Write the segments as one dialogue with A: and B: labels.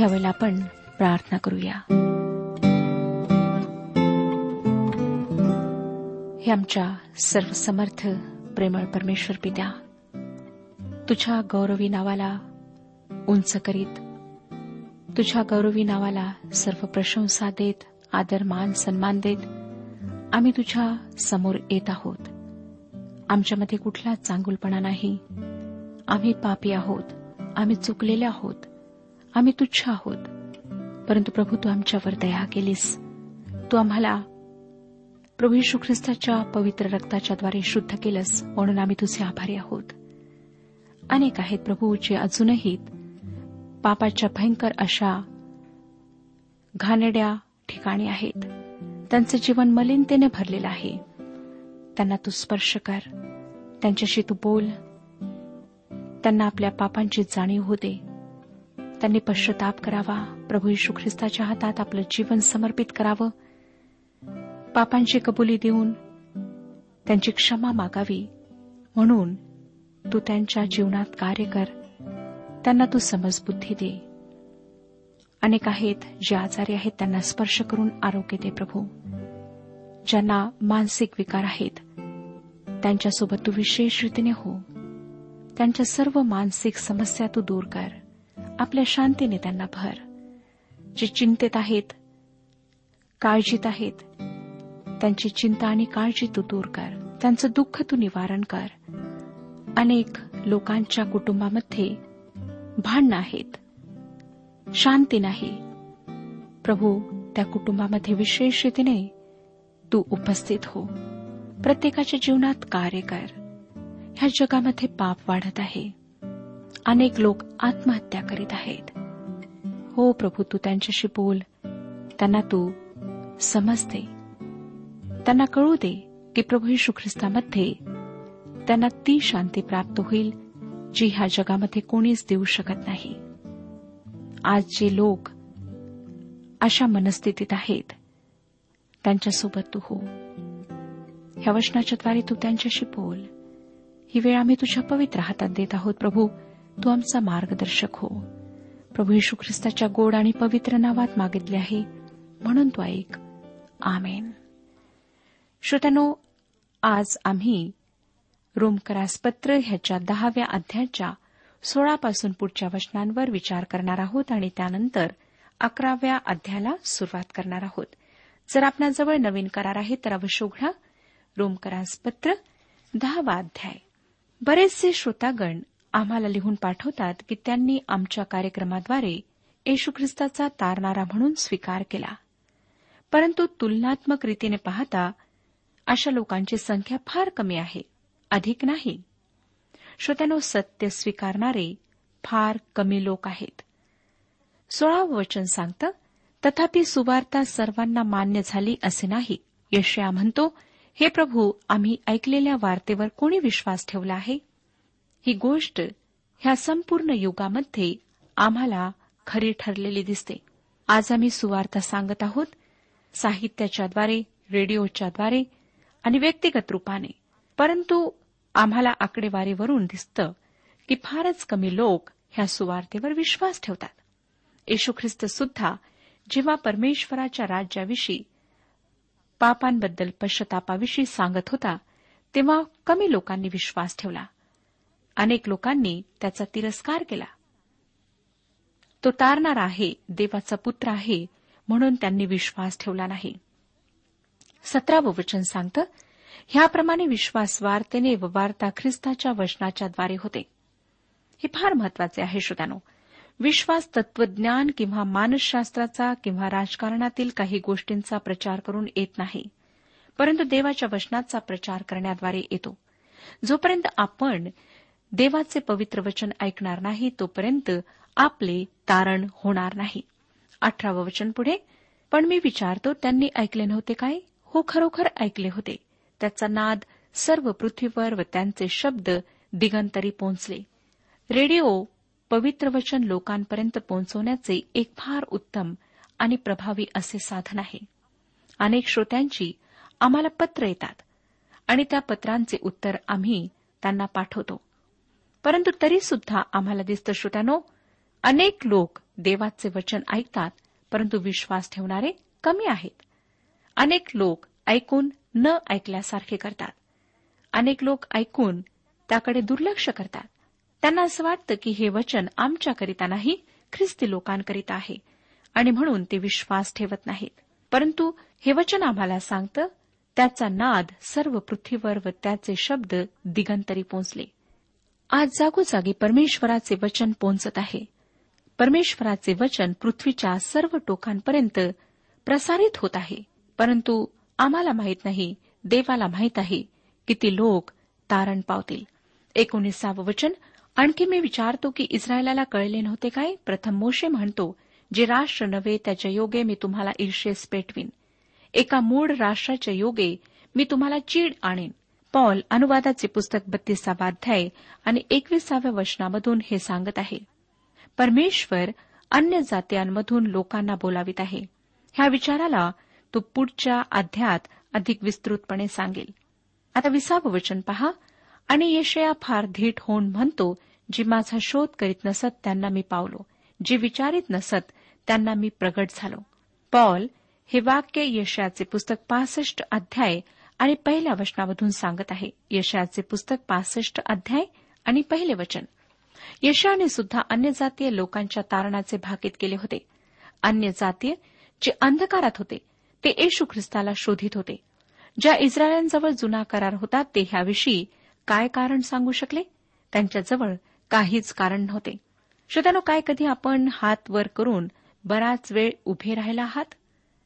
A: यावेळेला आपण प्रार्थना करूया. हे आमच्या सर्वसमर्थ प्रेमळ परमेश्वर पित्या तुझ्या गौरवी नावाला उंच करीत तुझ्या गौरवी नावाला सर्व प्रशंसा देत आदर मान सन्मान देत आम्ही तुझ्या समोर येत आहोत. आमच्यामध्ये कुठला चांगुलपणा नाही. आम्ही पापी आहोत. आम्ही चुकलेले आहोत. आम्ही तुच्छ आहोत. परंतु प्रभू तू आमच्यावर दया केलीस. तू आम्हाला प्रभू यशू ख्रिस्ताच्या पवित्र रक्ताच्याद्वारे शुद्ध केलंस म्हणून आम्ही तुझे आभारी आहोत. अनेक आहेत प्रभू जे अजूनही पापाच्या भयंकर अशा घाणेड्या ठिकाणी आहेत. त्यांचं जीवन मलिनतेने भरलेलं आहे. त्यांना तू स्पर्श कर. त्यांच्याशी तू बोल. त्यांना आपल्या पापांची जाणीव होते. त्यांनी पश्चाताप करावा. प्रभू यशू ख्रिस्ताच्या हातात आपलं जीवन समर्पित करावं. पापांची कबुली देऊन त्यांची क्षमा मागावी. म्हणून तू त्यांच्या जीवनात कार्य कर. त्यांना तू समजबुद्धी दे. अनेक आहेत जे आजारी आहेत त्यांना स्पर्श करून आरोग्य दे प्रभू. ज्यांना मानसिक विकार आहेत त्यांच्यासोबत तू विशेष रीतीने हो. त्यांच्या सर्व मानसिक समस्या तू दूर कर. आपल्या शांतीने त्यांना भर. जे चिंतेत आहेत काळजीत आहेत त्यांची चिंता आणि काळजी तू दूर कर. त्यांचं दुःख तू निवारण कर. अनेक लोकांच्या कुटुंबामध्ये भांडणं आहेत. शांती नाही. प्रभू त्या कुटुंबामध्ये विशेष रीतीने तू उपस्थित हो. प्रत्येकाच्या जीवनात कार्य कर. ह्या जगामध्ये पाप वाढत आहे. अनेक लोक आत्महत्या करीत आहेत. हो प्रभू तू त्यांच्याशी बोल. त्यांना तू समजते. त्यांना कळू दे की प्रभू यशू ख्रिस्तामध्ये त्यांना ती शांती प्राप्त होईल जी ह्या जगामध्ये कोणीच देऊ शकत नाही. आज जे लोक अशा मनस्थितीत आहेत त्यांच्यासोबत तू हो. ह्या वचनाच्याद्वारे तू त्यांच्याशी बोल. ही वेळ आम्ही तुझ्या पवित्र हातात देत आहोत प्रभू. तू आमचा मार्गदर्शक हो. प्रभू येशू ख्रिस्ताच्या गोड आणि पवित्र नावात मागितले आहे. म्हणून तो ऐक. आमेन. श्रोत्यानो आज आम्ही रोमकरासपत्र ह्याच्या दहाव्या अध्यायाच्या सोळापासून पुढच्या वचनांवर विचार करणार आहोत आणि त्यानंतर अकराव्या अध्यायाला सुरुवात करणार आहोत. जर आपणाजवळ नवीन करार आहे तर अवश्य उघडा. रोमकरासपत्र दहावा अध्याय. बरेचसे श्रोतागण आम्हाला लिहून पाठवतात की त्यांनी आमच्या कार्यक्रमाद्वारे येशू ख्रिस्ताचा तारणारा म्हणून स्वीकार केला. परंतु तुलनात्मक रीतीने पाहता अशा लोकांची संख्या फार कमी आहे अधिक नाही. श्रोत्यानो सत्य स्वीकारणारे फार कमी लोक आहेत. सोळावं वचन सांगतं तथापि सुवार्ता सर्वांना मान्य झाली असे नाही. यशया म्हणतो हे प्रभू आम्ही ऐकलेल्या वार्तेवर कोणी विश्वास ठेवला आहे? ही गोष्ट ह्या संपूर्ण युगामध्ये आम्हाला खरी ठरलेली दिसते. आज आम्ही सुवार्ता सांगत आहोत साहित्याच्याद्वारे रेडिओच्याद्वारे आणि व्यक्तिगत रूपाने. परंतु आम्हाला आकडेवारीवरून दिसतं की फारच कमी लोक ह्या सुवार्तेवर विश्वास ठेवतात. येशू ख्रिस्त सुद्धा जेव्हा परमेश्वराच्या राज्याविषयी पापांबद्दल पश्चतापाविषयी सांगत होता तेव्हा कमी लोकांनी विश्वास ठेवला. अनेक लोकांनी त्याचा तिरस्कार केला. तो तारणार आहे देवाचा पुत्र आहे म्हणून त्यांनी विश्वास ठेवला नाही. सतरावं वचन सांगतं ह्याप्रमाणे विश्वास वार्तेने व वार्ता ख्रिस्ताच्या वचनाच्याद्वारे होते. हे फार महत्त्वाचे आहे श्रोत्यानो. विश्वास तत्वज्ञान किंवा मानसशास्त्राचा किंवा राजकारणातील काही गोष्टींचा प्रचार करून येत नाही परंतु देवाच्या वचनाचा प्रचार करण्याद्वारे येतो. जोपर्यंत आपण देवाचे पवित्र वचन ऐकणार नाही तोपर्यंत आपले तारण होणार नाही. अठरावं वचन पुढे पण मी विचारतो त्यांनी ऐकले नव्हते काय? हो खरोखर ऐकले होते. त्याचा नाद सर्व पृथ्वीवर व त्यांचे शब्द दिगंतरी पोहोचले. रेडिओ पवित्र वचन लोकांपर्यंत पोहोचवण्याचे एक फार उत्तम आणि प्रभावी असे साधन आहे. अनेक श्रोत्यांची आम्हाला पत्र येतात आणि त्या पत्रांचे उत्तर आम्ही त्यांना पाठवतो. परंतु तरी सुद्धा आम्हाला दिसतं श्रोत्यानो अनेक लोक देवाचे वचन ऐकतात परंतु विश्वास ठेवणारे कमी आहेत. अनेक लोक ऐकून न ऐकल्यासारखे करतात. अनेक लोक ऐकून त्याकडे दुर्लक्ष करतात. त्यांना असं वाटतं की हे वचन आमच्याकरिता नाही ख्रिस्ती लोकांकरिता आहे आणि म्हणून ते विश्वास ठेवत नाहीत. परंतु हे वचन आम्हाला सांगतं त्याचा नाद सर्व पृथ्वीवर व त्याचे शब्द दिगंतरी पोचले आज जागोजागी परमेश्वराचे वचन पोचत आहे. परमेश्वराचे वचन पृथ्वीच्या सर्व टोकांपर्यंत प्रसारित होत आहे. परंतु आम्हाला माहीत नाही देवाला माहीत आहे किती लोक तारण पावतील. एकोणीसावं वचन आणखी मी विचारतो की इस्रायलाला कळले नव्हते काय? प्रथम मोशे म्हणतो जे राष्ट्र नव्हे त्याच्या योगे मी तुम्हाला ईर्षेस पेटवीन. एका मूळ राष्ट्राच्या योगे मी तुम्हाला चीड आणेन. पॉल अनुवादाचे पुस्तक बत्तीसावा अध्याय आणि एकविसाव्या वचनामधून हे सांगत आहे. परमेश्वर अन्य जात्यांमधून लोकांना बोलावित आहे. ह्या विचाराला तो पुढच्या अध्यात अधिक विस्तृतपणे सांगेल. आता विसावं वचन पहा आणि यशया फार धीट होऊन म्हणतो जी माझा शोध करीत नसत त्यांना मी पावलो. जी विचारित नसत त्यांना मी प्रगट झालो. पॉल हे वाक्य यशयाचे पुस्तक पासष्ट अध्याय आणि पहिल्या वचनामधून सांगत आहे यशाचे पुस्तक पासष्ट अध्याय आणि पहिले वचन. यशाने सुद्धा अन्य जातीय लोकांच्या तारणाचे भाकीत केले होते. अन्य जातीय जे अंधकारात होते ते येशू ख्रिस्ताला शोधित होते. ज्या इस्रायलांजवळ जुना करार होता ते ह्याविषयी काय कारण सांगू शकले? त्यांच्याजवळ काहीच कारण नव्हते. श्रोत्यानो काय कधी आपण हात वर करून बराच वेळ उभे राहिला आहात?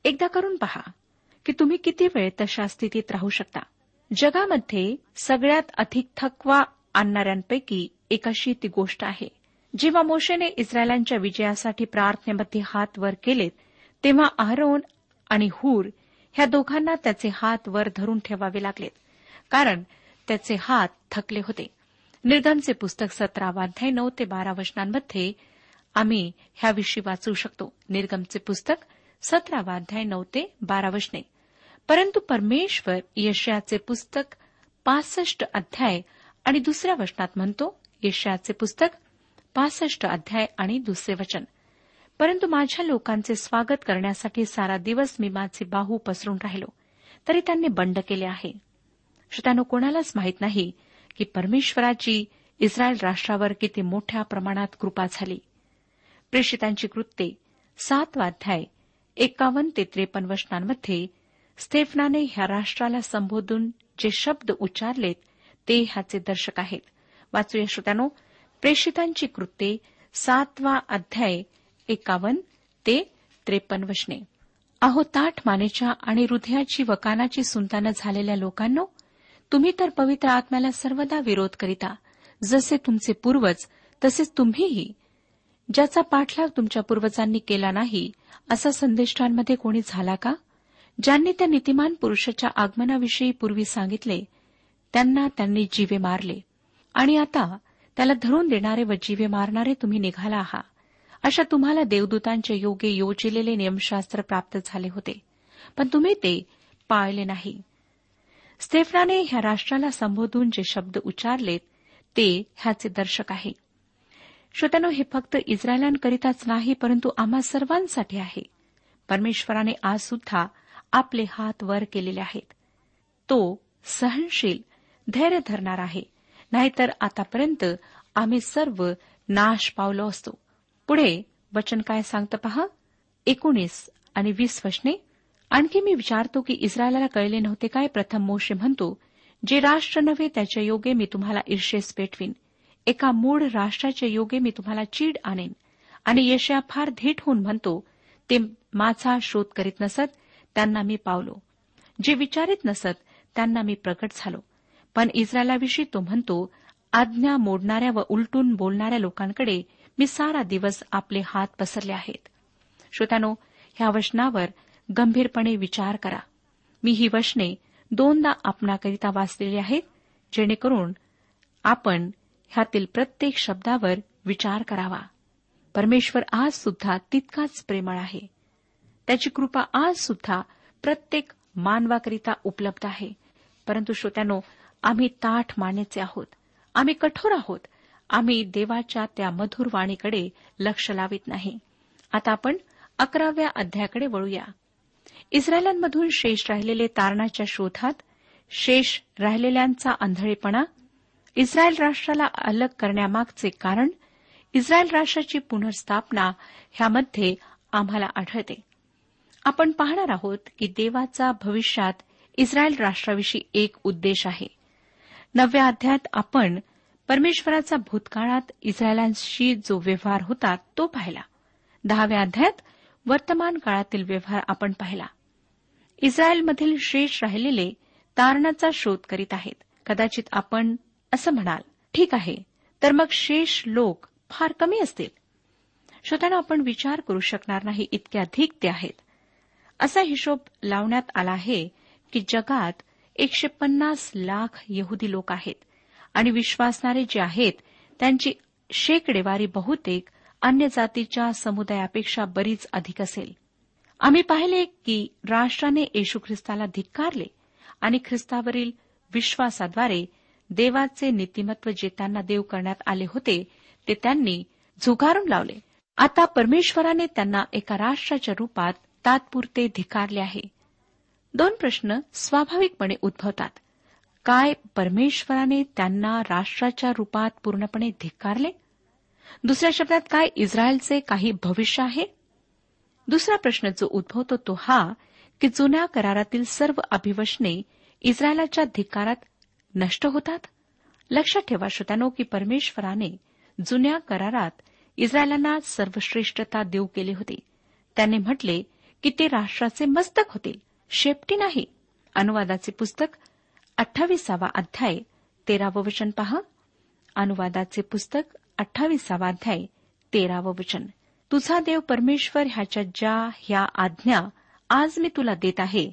A: एकदा करून पहा. की तुम्ही किती वेळ तशा स्थितीत राहू शकता? जगामध्ये सगळ्यात अधिक थकवा आणणाऱ्यांपैकी एक अशी ती गोष्ट आहे. जेव्हा मोशेने इस्रायलांच्या विजयासाठी प्रार्थनेमध्ये हात वर केलेत तेव्हा आरोन आणि हूर ह्या दोघांना त्याचे हात वर धरून ठेवावे लागलेत कारण त्याचे हात थकले होते. निर्गमचे पुस्तक सतरावाध्याय नऊ ते बारा वचनांमध्ये आम्ही ह्याविषयी वाचू शकतो. निर्गमचे पुस्तक सतरावा अध्याय नऊ ते बारा वशने परंतु परमेश्वर यशयाचे पुस्तक पासष्ट अध्याय आणि दुसऱ्या वचनात म्हणतो यशयाचे पुस्तक पासष्ट अध्याय आणि दुसरे वचन. परंतु माझ्या लोकांचे स्वागत करण्यासाठी सारा दिवस मी माझे बाहू पसरून राहिलो तरी त्यांनी बंड केले आहे. श्रोत्यानो कोणालाच माहीत नाही की परमेश्वराची इस्रायल राष्ट्रावर किती मोठ्या प्रमाणात कृपा झाली. प्रेषितांची कृत्ये सातवा अध्याय एकावन्न ते त्रेपन्न वचनांमध्ये स्टेफनाने ह्या राष्ट्राला संबोधून जे शब्द उच्चारलेत ते ह्याचे दर्शक आहेत. वाचूया श्रोत्यानो प्रेषितांची कृत्ये सातवा अध्याय एकावन्न ते त्रेपन्न वचने अहो ताठ मानेच्या आणि हृदयाची व कानाची सुंतानं झालेल्या लोकांनो तुम्ही तर पवित्र आत्म्याला सर्वदा विरोध करीता. जसे तुमचे पूर्वज तसेच तुम्हीही. ज्याचा पाठलाग तुमच्या पूर्वजांनी केला नाही असा संदेष्टांमध्ये कोणी झाला का? ज्यांनी त्या नीतिमान पुरुषाच्या आगमनाविषयी पूर्वी सांगितले त्यांना त्यांनी जीवे मारले. आणि आता त्याला धरून देणारे व जीवे मारणारे तुम्ही निघाला आहात. अशा तुम्हाला देवदूतांच्या योगे योजिलेले नियमशास्त्र प्राप्त झाले होते. पण तुम्ही ते पाळले नाही. स्टेफनाने ह्या राष्ट्राला संबोधून जे शब्द उच्चारलेत ते ह्याचे दर्शक आहे. श्रोत्यानो हे फक्त इस्रायलांकरिताच नाही परंतु आम्हा सर्वांसाठी आहे. परमेश्वराने आज सुद्धा आपले हात वर केलेले आहेत. तो सहनशील धैर्य धरणार आहे. नाहीतर आतापर्यंत आम्ही सर्व नाश पावलो असतो. पुढे वचन काय सांगतं पहा? एकोणीस आणि वीस वचने. आणखी मी विचारतो की इस्रायलाला कळले नव्हते काय? प्रथम मोशे म्हणतो जे राष्ट्र नव्हे त्याच्या योगे मी तुम्हाला ईर्षेस पेटवीन. एका मूळ राष्ट्राच्या योगे मी तुम्हाला चीड आणेन. आणि यशया फार धीट होऊन म्हणतो ते माझा शोध करीत नसत त्यांना मी पावलो. जे विचारित नसत त्यांना मी प्रकट झालो. पण इस्रायलाविषयी तो म्हणतो आज्ञा मोडणाऱ्या व उलटून बोलणाऱ्या लोकांकडे मी सारा दिवस आपले हात पसरले आहेत. श्रोत्यानो ह्या वचनावर गंभीरपणे विचार करा. मी ही वचने दोनदा आपणाकरिता वाचलेली आहेत जेणेकरून आपण ह्यातील प्रत्येक शब्दावर विचार करावा. परमेश्वर आज सुद्धा तितकाच प्रेमळ आहे. त्याची कृपा आज सुद्धा प्रत्येक मानवाकरिता उपलब्ध आहे. परंतु श्रोत्यानो आम्ही ताठ मानेचे आहोत. आम्ही कठोर आहोत. आम्ही देवाच्या त्या मधुर वाणीकडे लक्ष लावित नाही. आता आपण अकराव्या अध्यायाकडे वळूया. इस्रायलांमधून शेष राहिलेले तारणाच्या शोधात शेष राहिलेल्यांचा आंधळेपणा इस्रायल राष्ट्राला अलग करण्यामागचे कारण इस्रायल राष्ट्राची पुनर्स्थापना ह्यामध्ये आम्हाला आढळते. आपण पाहणार आहोत की देवाचा भविष्यात इस्रायल राष्ट्राविषयी एक उद्देश आहे. नवव्या अध्यायात आपण परमेश्वराचा भूतकाळात इस्रायलांशी जो व्यवहार होता तो पाहिला. दहाव्या अध्यायात वर्तमान काळातील व्यवहार आपण पाहिला. इस्रायलमधील शेष राहिलेले तारणाचा शोध करीत आहेत. कदाचित आपण असं म्हणाल. ठीक आहे. तर मग शेष लोक फार कमी असतील. श्रोत्यानं आपण विचार करू शकणार नाही इतके अधिक ते आहेत. असा हिशोब लावण्यात आला आहे की जगात एकशे पन्नास लाख यहुदी लोक आहेत आणि विश्वासणारे जे आहेत त्यांची शेकडेवारी बहुतेक अन्य जातीच्या समुदायापेक्षा बरीच अधिक असेल. आम्ही पाहिले की राष्ट्राने येशू ख्रिस्ताला धिक्कारले आणि ख्रिस्तावरील विश्वासाद्वारे देवाचे नीतिमत्व जे त्यांना देव करण्यात आले होते ते त्यांनी झुगारून लावले. आता परमेश्वराने त्यांना एका राष्ट्राच्या रूपात तात्पुरते धिकारले आहे. दोन प्रश्न स्वाभाविकपणे उद्भवतात. काय परमेश्वराने त्यांना राष्ट्राच्या रूपात पूर्णपणे धिक्कारले दुसऱ्या शब्दात काय इस्रायलचे काही भविष्य आहे? दुसरा प्रश्न जो उद्भवतो तो हा की जुन्या करारातील सर्व अभिवशने इस्रायलाच्या धिक्कारात नष्ट होतात? लक्षात ठेवा श्रोत्यानो की परमेश्वराने जुन्या करारात इस्रायलांना सर्वश्रेष्ठता देऊ केली होती. त्याने म्हटले की ते राष्ट्राचे मस्तक होतील. शेपटी नाही. अनुवादाचे पुस्तक अठ्ठावीसावा अध्याय तेरावं वचन पहा. अनुवादाचे पुस्तक अठ्ठावीसावा अध्याय तेरावं वचन. तुझा देव परमेश्वर ह्याच्या ज्या ह्या आज्ञा आज मी तुला देत आहे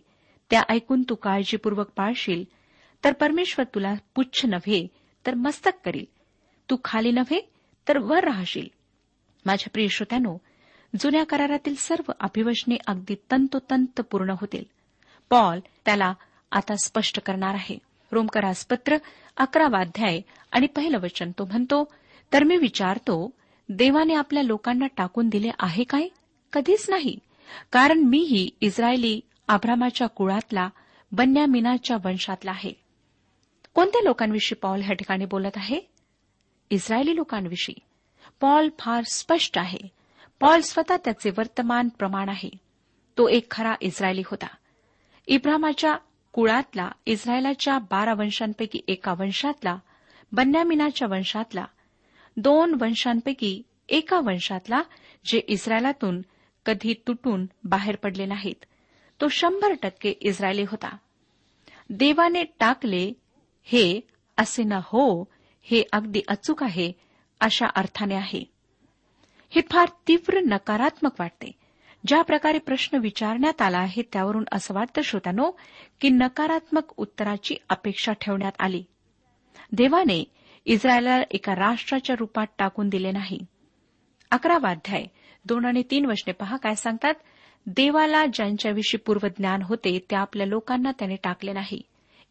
A: त्या ऐकून तू काळजीपूर्वक पाळशील तर परमेश्वर तुला पुच्छ नव्हे तर मस्तक करील. तू खाली नव्हे तर वर राहशील. माझ्या प्रिय श्रोत्यानो जुन्या करारातील सर्व अभिवचने अगदी तंतोतंत पूर्ण होतील. पॉल त्याला आता स्पष्ट करणार आहे. रोमकरास पत्र अकरावा अध्याय आणि पहिलं वचन. तो म्हणतो तर मी विचारतो देवाने आपल्या लोकांना टाकून दिले आहे काय? कधीच नाही. कारण मीही इस्रायली आभ्रामाच्या कुळातला बन्यामिनाच्या वंशातला आहे. कोणत्या लोकांविषयी पॉल ह्या ठिकाणी बोलत आहे? इस्रायली लोकांविषयी. पॉल फार स्पष्ट आहे. पॉल स्वतः त्याचे वर्तमान प्रमाण आहे. तो एक खरा इस्रायली होता. इब्रामाच्या कुळातला इस्रायलाच्या बारा वंशांपैकी एका वंशातला बन्यामिनाच्या वंशातला दोन वंशांपैकी एका वंशातला जे इस्रायलातून कधी तुटून बाहेर पडले नाहीत. तो शंभर टक्के इस्रायली होता. देवाने टाकले हे असे ना हो हे अगदी अचूक आहे अशा अर्थाने आहे. हे फार तीव्र नकारात्मक वाटते. ज्या प्रकारे प्रश्न विचारण्यात आला आहे त्यावरून असं वाटतं श्रोत्यानो की नकारात्मक उत्तराची अपेक्षा ठेवण्यात आली. देवाने इस्रायलला एका राष्ट्राच्या रूपात टाकून दिले नाही. अकरावा अध्याय दोन आणि तीन वचने पहा काय सांगतात. देवाला ज्यांच्याविषयी पूर्वज्ञान होते त्या आपल्या लोकांना त्याने टाकले नाही.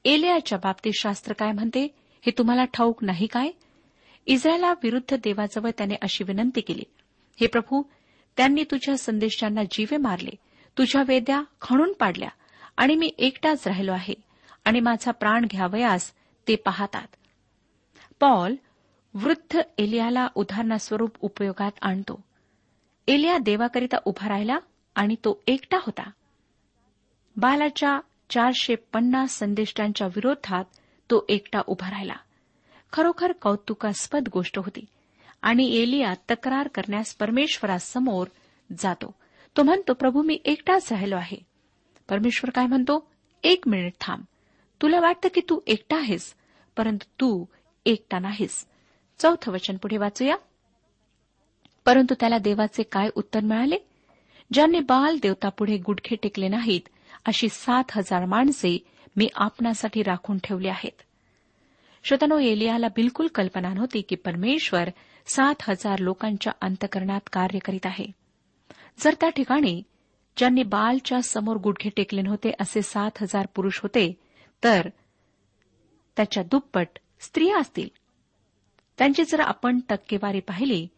A: एलियाच्या बाबतीत शास्त्र काय म्हणते? हे तुम्हाला ठाऊक नाही काय? इस्रायलाविरुद्ध देवाजवळ त्याने अशी विनंती केली. हे प्रभू त्यांनी तुझ्या संदेशांना जीवे मारले तुझ्या वेद्या खणून पाडल्या आणि मी एकटाच राहिलो आहे आणि माझा प्राण घ्यावयास ते पाहतात. पॉल वृद्ध एलियाला उदाहरणास्वरूप उपयोगात आणतो. एलिया देवाकरिता उभा राहिला आणि तो एकटा होता. बालाच्या चारशे पन्नास संदेष्टांच्या विरोधात तो एकटा उभा राहिला. खरोखर कौतुकास्पद गोष्ट होती आणि एलिया तक्रार करण्यास परमेश्वरासमोर जातो. तो म्हणतो प्रभू मी एकटाच राहिलो आहे. परमेश्वर काय म्हणतो एक मिनिट थांब. तुला वाटतं की तू एकटा आहेस परंतु तू एकटा नाहीस. चौथं वचन पुढे वाचूया. परंतु त्याला देवाचे काय उत्तर मिळाले? ज्यांनी बाल देवतापुढे गुडघे टेकले नाहीत अशी सात हजार माणसे मी आपणासाठी राखून ठेवली आहेत. श्रोतनो एलियाला बिलकुल कल्पना नव्हती की परमेश्वर सात हजार लोकांच्या अंतकरणात कार्य करीत आहे. जर त्या ठिकाणी ज्यांनी बालच्या समोर गुडघे टेकले नव्हते असे सात हजार पुरुष होते तर त्याच्या दुप्पट स्त्रिया असतील. त्यांची जर आपण टक्केवारी पाहिली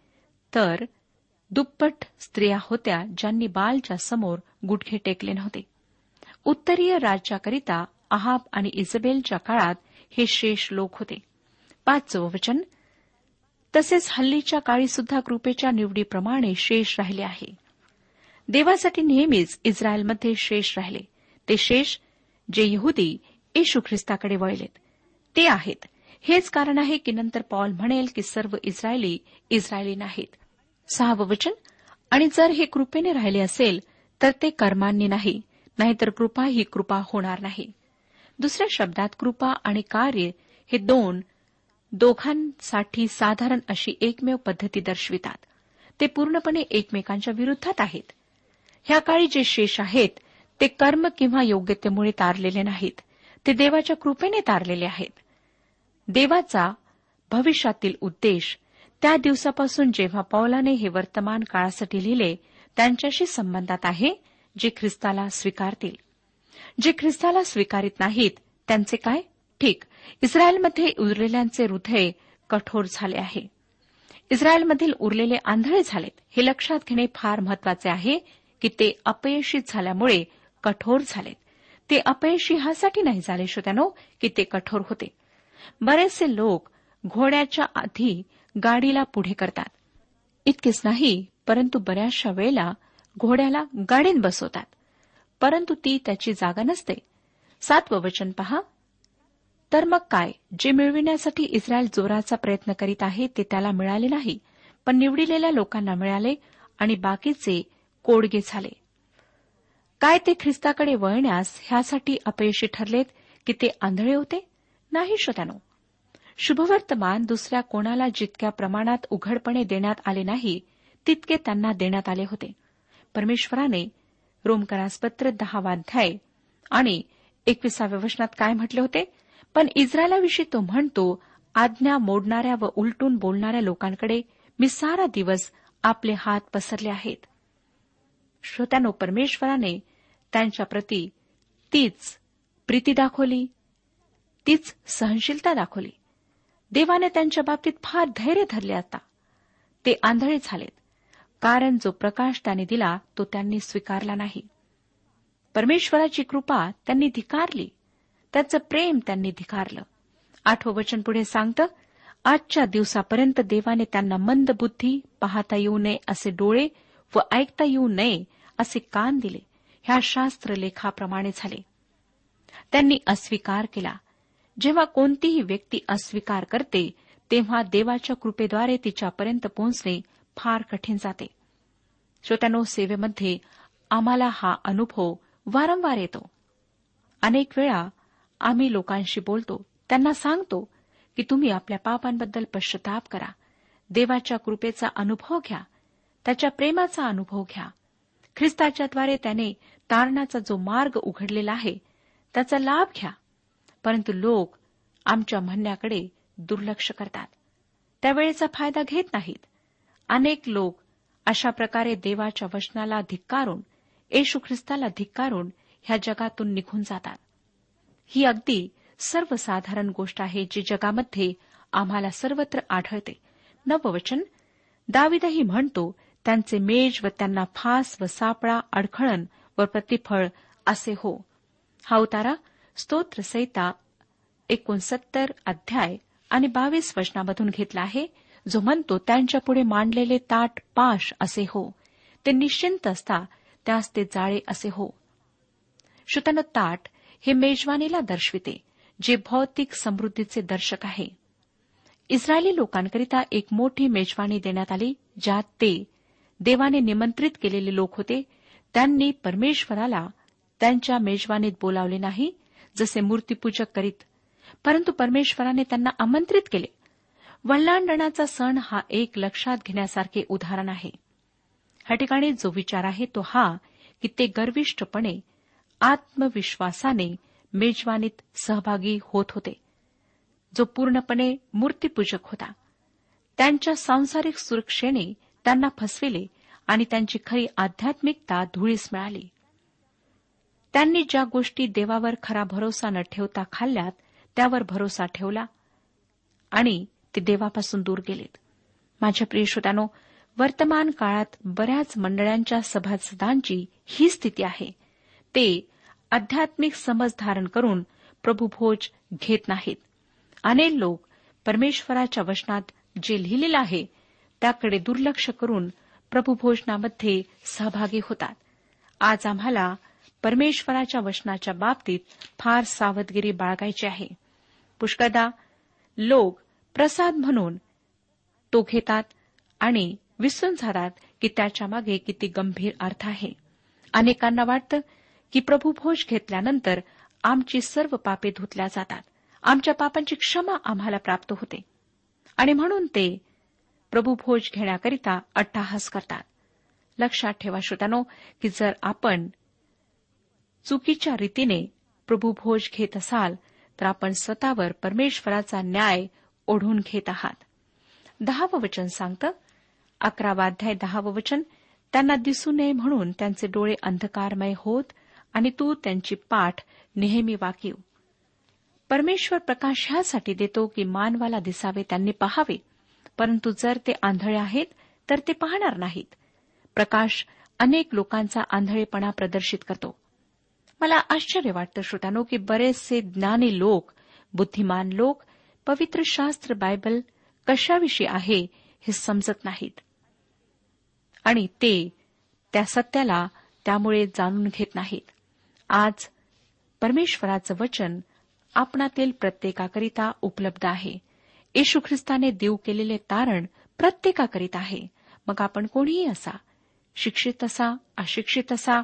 A: तर दुप्पट स्त्रिया होत्या ज्यांनी बालच्या समोर गुडघे टेकले नव्हते. उत्तरीय राज्याकरिता अहाब आणि इजबेलच्या काळात हे शेष लोक होते. पाचवं वचन तसेच हल्लीच्या काळी सुद्धा कृपेच्या निवडीप्रमाणे शेष राहिले आहे. देवासाठी नेहमीच इस्रायलमध्ये शेष राहिले. ते शेष जे यहुदी येशू ख्रिस्ताकडे वळलेत. ते आहेत. हेच कारण आहे की नंतर पॉल म्हणेल की सर्व इस्रायली इस्रायली नाहीत. सहावं वचन आणि जर हे कृपेने राहिले असेल तर ते कर्मांनी नाही. नाहीतर कृपा ही कृपा होणार नाही. दुसऱ्या शब्दात कृपा आणि कार्य हे दोन दोघांसाठी साधारण अशी एकमेव पद्धती दर्शवितात. ते पूर्णपणे एकमेकांच्या विरुद्धात आहेत. ह्या काळी जे शेष आहेत ते कर्म किंवा योग्यतेमुळे तारलेले नाहीत. ते देवाच्या कृपेने तारलेले आहेत. देवाचा भविष्यातील उद्देश त्या दिवसापासून जेव्हा पौलाने हे वर्तमान काळासाठी लिहिले त्यांच्याशी संबंधात आहे जे ख्रिस्ताला स्वीकारतील. जे ख्रिस्ताला स्वीकारित नाहीत त्यांचे काय? ठीक. इस्रायलमध्ये उरलेल्यांचे हृदय कठोर झाले आहे. इस्रायलमधील उरलेले आंधळे झालेत. हे लक्षात घेणे फार महत्त्वाचे आहे की ते अपयशित झाल्यामुळे कठोर झालेत. ते अपयशी ह्यासाठी नाही झाले श्रोत्यानो की ते कठोर होते. बरेचसे लोक घोड्याच्या आधी गाडीला पुढे करतात. इतकेच नाही परंतु बऱ्याचशा वेळेला घोड्याला गाडीत बसवतात. परंतु ती त्याची जागा नसते. सातवं वचन पहा. तर मग काय? जे मिळविण्यासाठी इस्रायल जोराचा प्रयत्न करीत आहे ते त्याला मिळाले नाही पण निवडिलेल्या लोकांना मिळाले आणि बाकीचे कोडगे झाले. काय ते ख्रिस्ताकडे वळण्यास ह्यासाठी अपयशी ठरलेत की ते आंधळे होते? नाही श्रोत्यानो शुभवर्तमान दुसऱ्या कोणाला जितक्या प्रमाणात उघडपणे देण्यात आले नाही तितके त्यांना देण्यात आले होते. परमेश्वराने रोमकरासपत्र दहावाध्याय आणि एकविसाव्या वचनात काय म्हटले होते? पण इस्रायलाविषयी तो म्हणतो आज्ञा मोडणाऱ्या व उलटून बोलणाऱ्या लोकांकडे मी सारा दिवस आपले हात पसरले आहेत. श्रोत्यानो परमेश्वराने त्यांच्या प्रती तीच प्रीती दाखवली तीच सहनशीलता दाखवली. देवाने त्यांच्या बाबतीत फार धैर्य धरले आता. ते आंधळे झालेत. कारण जो प्रकाश त्याने दिला तो त्यांनी स्वीकारला नाही. परमेश्वराची कृपा त्यांनी धिकारली. त्याचं प्रेम त्यांनी धिकारलं. आठवं वचन पुढे सांगतं आजच्या दिवसापर्यंत देवाने त्यांना मंद बुद्धी पाहता येऊ नये असे डोळे व ऐकता येऊ नये असे कान दिले. ह्या शास्त्र लेखाप्रमाणे झाले. त्यांनी अस्वीकार केला. जेव्हा कोणतीही व्यक्ती अस्वीकार करते तेव्हा देवाच्या कृपेद्वारे तिच्यापर्यंत पोहोचणे फार कठीण जाते. श्रोत्यानो सेवेमध्ये आम्हाला हा अनुभव वारंवार येतो. अनेक वेळा आम्ही लोकांशी बोलतो त्यांना सांगतो की तुम्ही आपल्या पापांबद्दल पश्चाताप करा देवाच्या कृपेचा अनुभव घ्या त्याच्या प्रेमाचा अनुभव घ्या. ख्रिस्ताच्याद्वारे त्याने तारणाचा जो मार्ग उघडलेला आहे त्याचा लाभ घ्या. परंतु लोक आमच्या म्हणण्याकडे दुर्लक्ष करतात. त्यावेळेचा फायदा घेत नाहीत. अनेक लोक अशा प्रकारे देवाच्या वचनाला धिक्कारून येशू ख्रिस्ताला धिक्कारून ह्या जगातून निघून जातात. ही अगदी सर्वसाधारण गोष्ट आहे जी जगामध्ये आम्हाला सर्वत्र आढळते. नववचन दाविदही म्हणतो त्यांचे मेज व त्यांना फास व सापळा अडखळण व प्रतिफळ असे हो. हा उतारा स्तोत्रसहिता एकोणसत्तर अध्याय आणि बावीस वचनामधून घेतला आहे. जो म्हणतो त्यांच्यापुढे मांडलेले ताट पाश असे हो. ते निश्चिंत असता त्यास ते जाळे असे हो. श्रुतन ताट हे मेजवानीला दर्शविते जे भौतिक समृद्धीचे दर्शक आहे. इस्रायली लोकांकरिता एक मोठी मेजवानी देण्यात आली ज्यात ते देवाने निमंत्रित केलेले लोक होते. त्यांनी परमेश्वराला त्यांच्या मेजवानीत बोलावले नाही जसे मूर्तीपूजक करीत. परंतु परमेश्वराने त्यांना आमंत्रित केले. वल्लांडणाचा सण हा एक लक्षात घेण्यासारखे उदाहरण आहे. ह्या ठिकाणी जो विचार आहे तो हा की ते गर्विष्ठपणे आत्मविश्वासाने मेजवानीत सहभागी होत होते. जो पूर्णपणे मूर्तीपूजक होता. त्यांच्या सांसारिक सुरक्षेने त्यांना फसविले आणि त्यांची खरी आध्यात्मिकता धुळीस मिळाली. त्यांनी ज्या गोष्टी देवावर खरा भरोसा न ठेवता खाल्ल्यात त्यावर भरोसा ठेवला आणि ते देवापासून दूर गेलेत. माझ्या प्रिय श्रोत्यानो वर्तमान काळात बऱ्याच मंडळांच्या सभासदांची ही स्थिती आहे. ते आध्यात्मिक समज धारण करून प्रभूभोज घेत नाहीत. अनेक लोक परमेश्वराच्या वचनात जे लिहिलेलं आहे त्याकडे दुर्लक्ष करून प्रभूभोजनामध्ये सहभागी होतात. आज आम्हाला परमेश्वराच्या वचनाच्या बाबतीत फार सावधगिरी बाळगायची आहे. पुष्कदा लोक प्रसाद म्हणून. तो घेतात आणि विसरून जातात की त्याच्यामागे किती गंभीर अर्थ आहे. अनेकांना वाटतं की प्रभू भोज घेतल्यानंतर आमची सर्व पापे धुतल्या जातात. आमच्या पापांची क्षमा आम्हाला प्राप्त होते. आणि म्हणून ते प्रभू भोज घेण्याकरिता अट्टाहास करतात. लक्षात ठेवा श्रोत्यानो की जर आपण चुकीच्या रीतीने प्रभू भोज घेत असाल तर आपण स्वतःवर परमेश्वराचा न्याय ओढून घेत आहात. दहावं वचन सांगतं अकरावाध्याय दहावं वचन त्यांना दिसू नये म्हणून त्यांचे डोळे अंधकारमय होत आणि तू त्यांची पाठ नेहमी वाकीव. परमेश्वर प्रकाश ह्यासाठी देतो की मानवाला दिसावे त्यांनी पहावे. परंतु जर ते आंधळे आहेत तर ते पाहणार नाहीत. प्रकाश अनेक लोकांचा आंधळेपणा प्रदर्शित करतो. मला आश्चर्य वाटतं श्रोतानो की बरेचसे ज्ञानी लोक बुद्धिमान लोक पवित्र शास्त्र बायबल कशाविषयी आहे हे समजत नाहीत. आणि ते त्या सत्याला त्यामुळे जाणून घेत नाहीत. आज परमेश्वराचं वचन आपणातील प्रत्येकाकरिता उपलब्ध आहे. येशू ख्रिस्ताने देऊ केलेले तारण प्रत्येकाकरिता आहे. मग आपण कोणीही असा शिक्षित असा अशिक्षित असा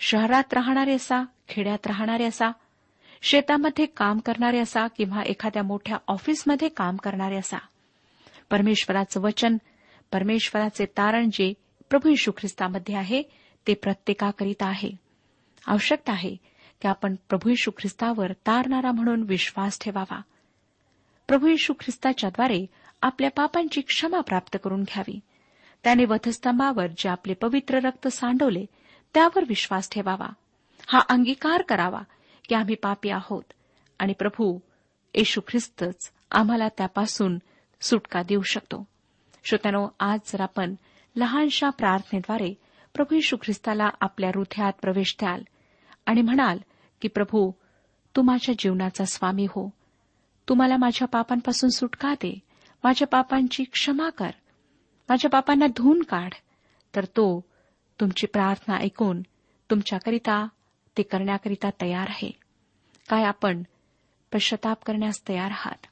A: शहरात राहणारे असा खेड्यात राहणारे असा शेतामध्ये काम करणारे असा किंवा एखाद्या मोठ्या ऑफिसमध्ये काम करणारे असा. परमेश्वराचं वचन परमेश्वराचे तारण जे प्रभू यशू ख्रिस्तामध्ये आहे ते प्रत्येकाकरिता आहे. आवश्यकता आहे की आपण प्रभू यशू ख्रिस्तावर तारणारा म्हणून विश्वास ठेवावा. प्रभू यशू ख्रिस्ताच्याद्वारे आपल्या पापांची क्षमा प्राप्त करून घ्यावी. त्याने वधस्तंभावर जे आपले पवित्र रक्त सांडवले त्यावर विश्वास ठेवावा. हा अंगीकार करावा. की आम्ही पापी आहोत. आणि प्रभू येशू ख्रिस्तच आम्हाला त्यापासून सुटका देऊ शकतो. श्रोत्यानो आज जर आपण लहानशा प्रार्थनेद्वारे प्रभू येशू ख्रिस्ताला आपल्या हृदयात प्रवेश द्याल आणि म्हणाल की प्रभू तू माझ्या जीवनाचा स्वामी हो. तुम्हाला माझ्या पापांपासून सुटका दे. माझ्या पापांची क्षमा कर. माझ्या पापांना धुवून काढ. तर तो तुमची प्रार्थना ऐकून तुमच्याकरिता ते करण्याकरिता तयार आहे. काय आपण पश्चाताप करण्यास तयार आहात?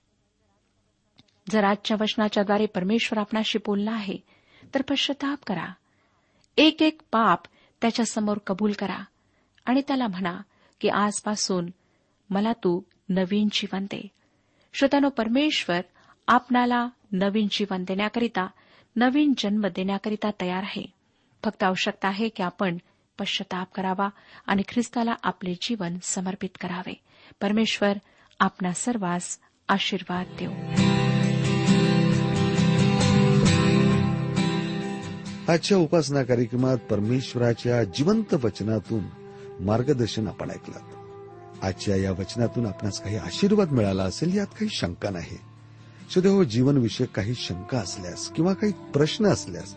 A: जर आजच्या वचनाच्याद्वारे परमेश्वर आपणाशी बोलला आहे तर पश्चाताप करा. एक एक पाप त्याच्यासमोर कबूल करा आणि त्याला म्हणा की आजपासून मला तू नवीन जीवन दे. श्रोत्यानो परमेश्वर आपणाला नवीन जीवन देण्याकरिता नवीन जन्म देण्याकरिता तयार आहे. फक्त आवश्यकता आहे की आपण पश्चाताप करावा आणि ख्रिस्ताला आपले जीवन समर्पित करावे. परमेश्वर आपणा सर्वांस आशीर्वाद देऊ.
B: आजच्या उपासना कार्यक्रमात परमेश्वराच्या जिवंत वचनातून मार्गदर्शन आपण ऐकलं. आजच्या या वचनातून आपणास काही आशीर्वाद मिळाला असेल यात काही शंका नाही. सुदैव हो, जीवनविषयक काही शंका असल्यास किंवा काही प्रश्न असल्यास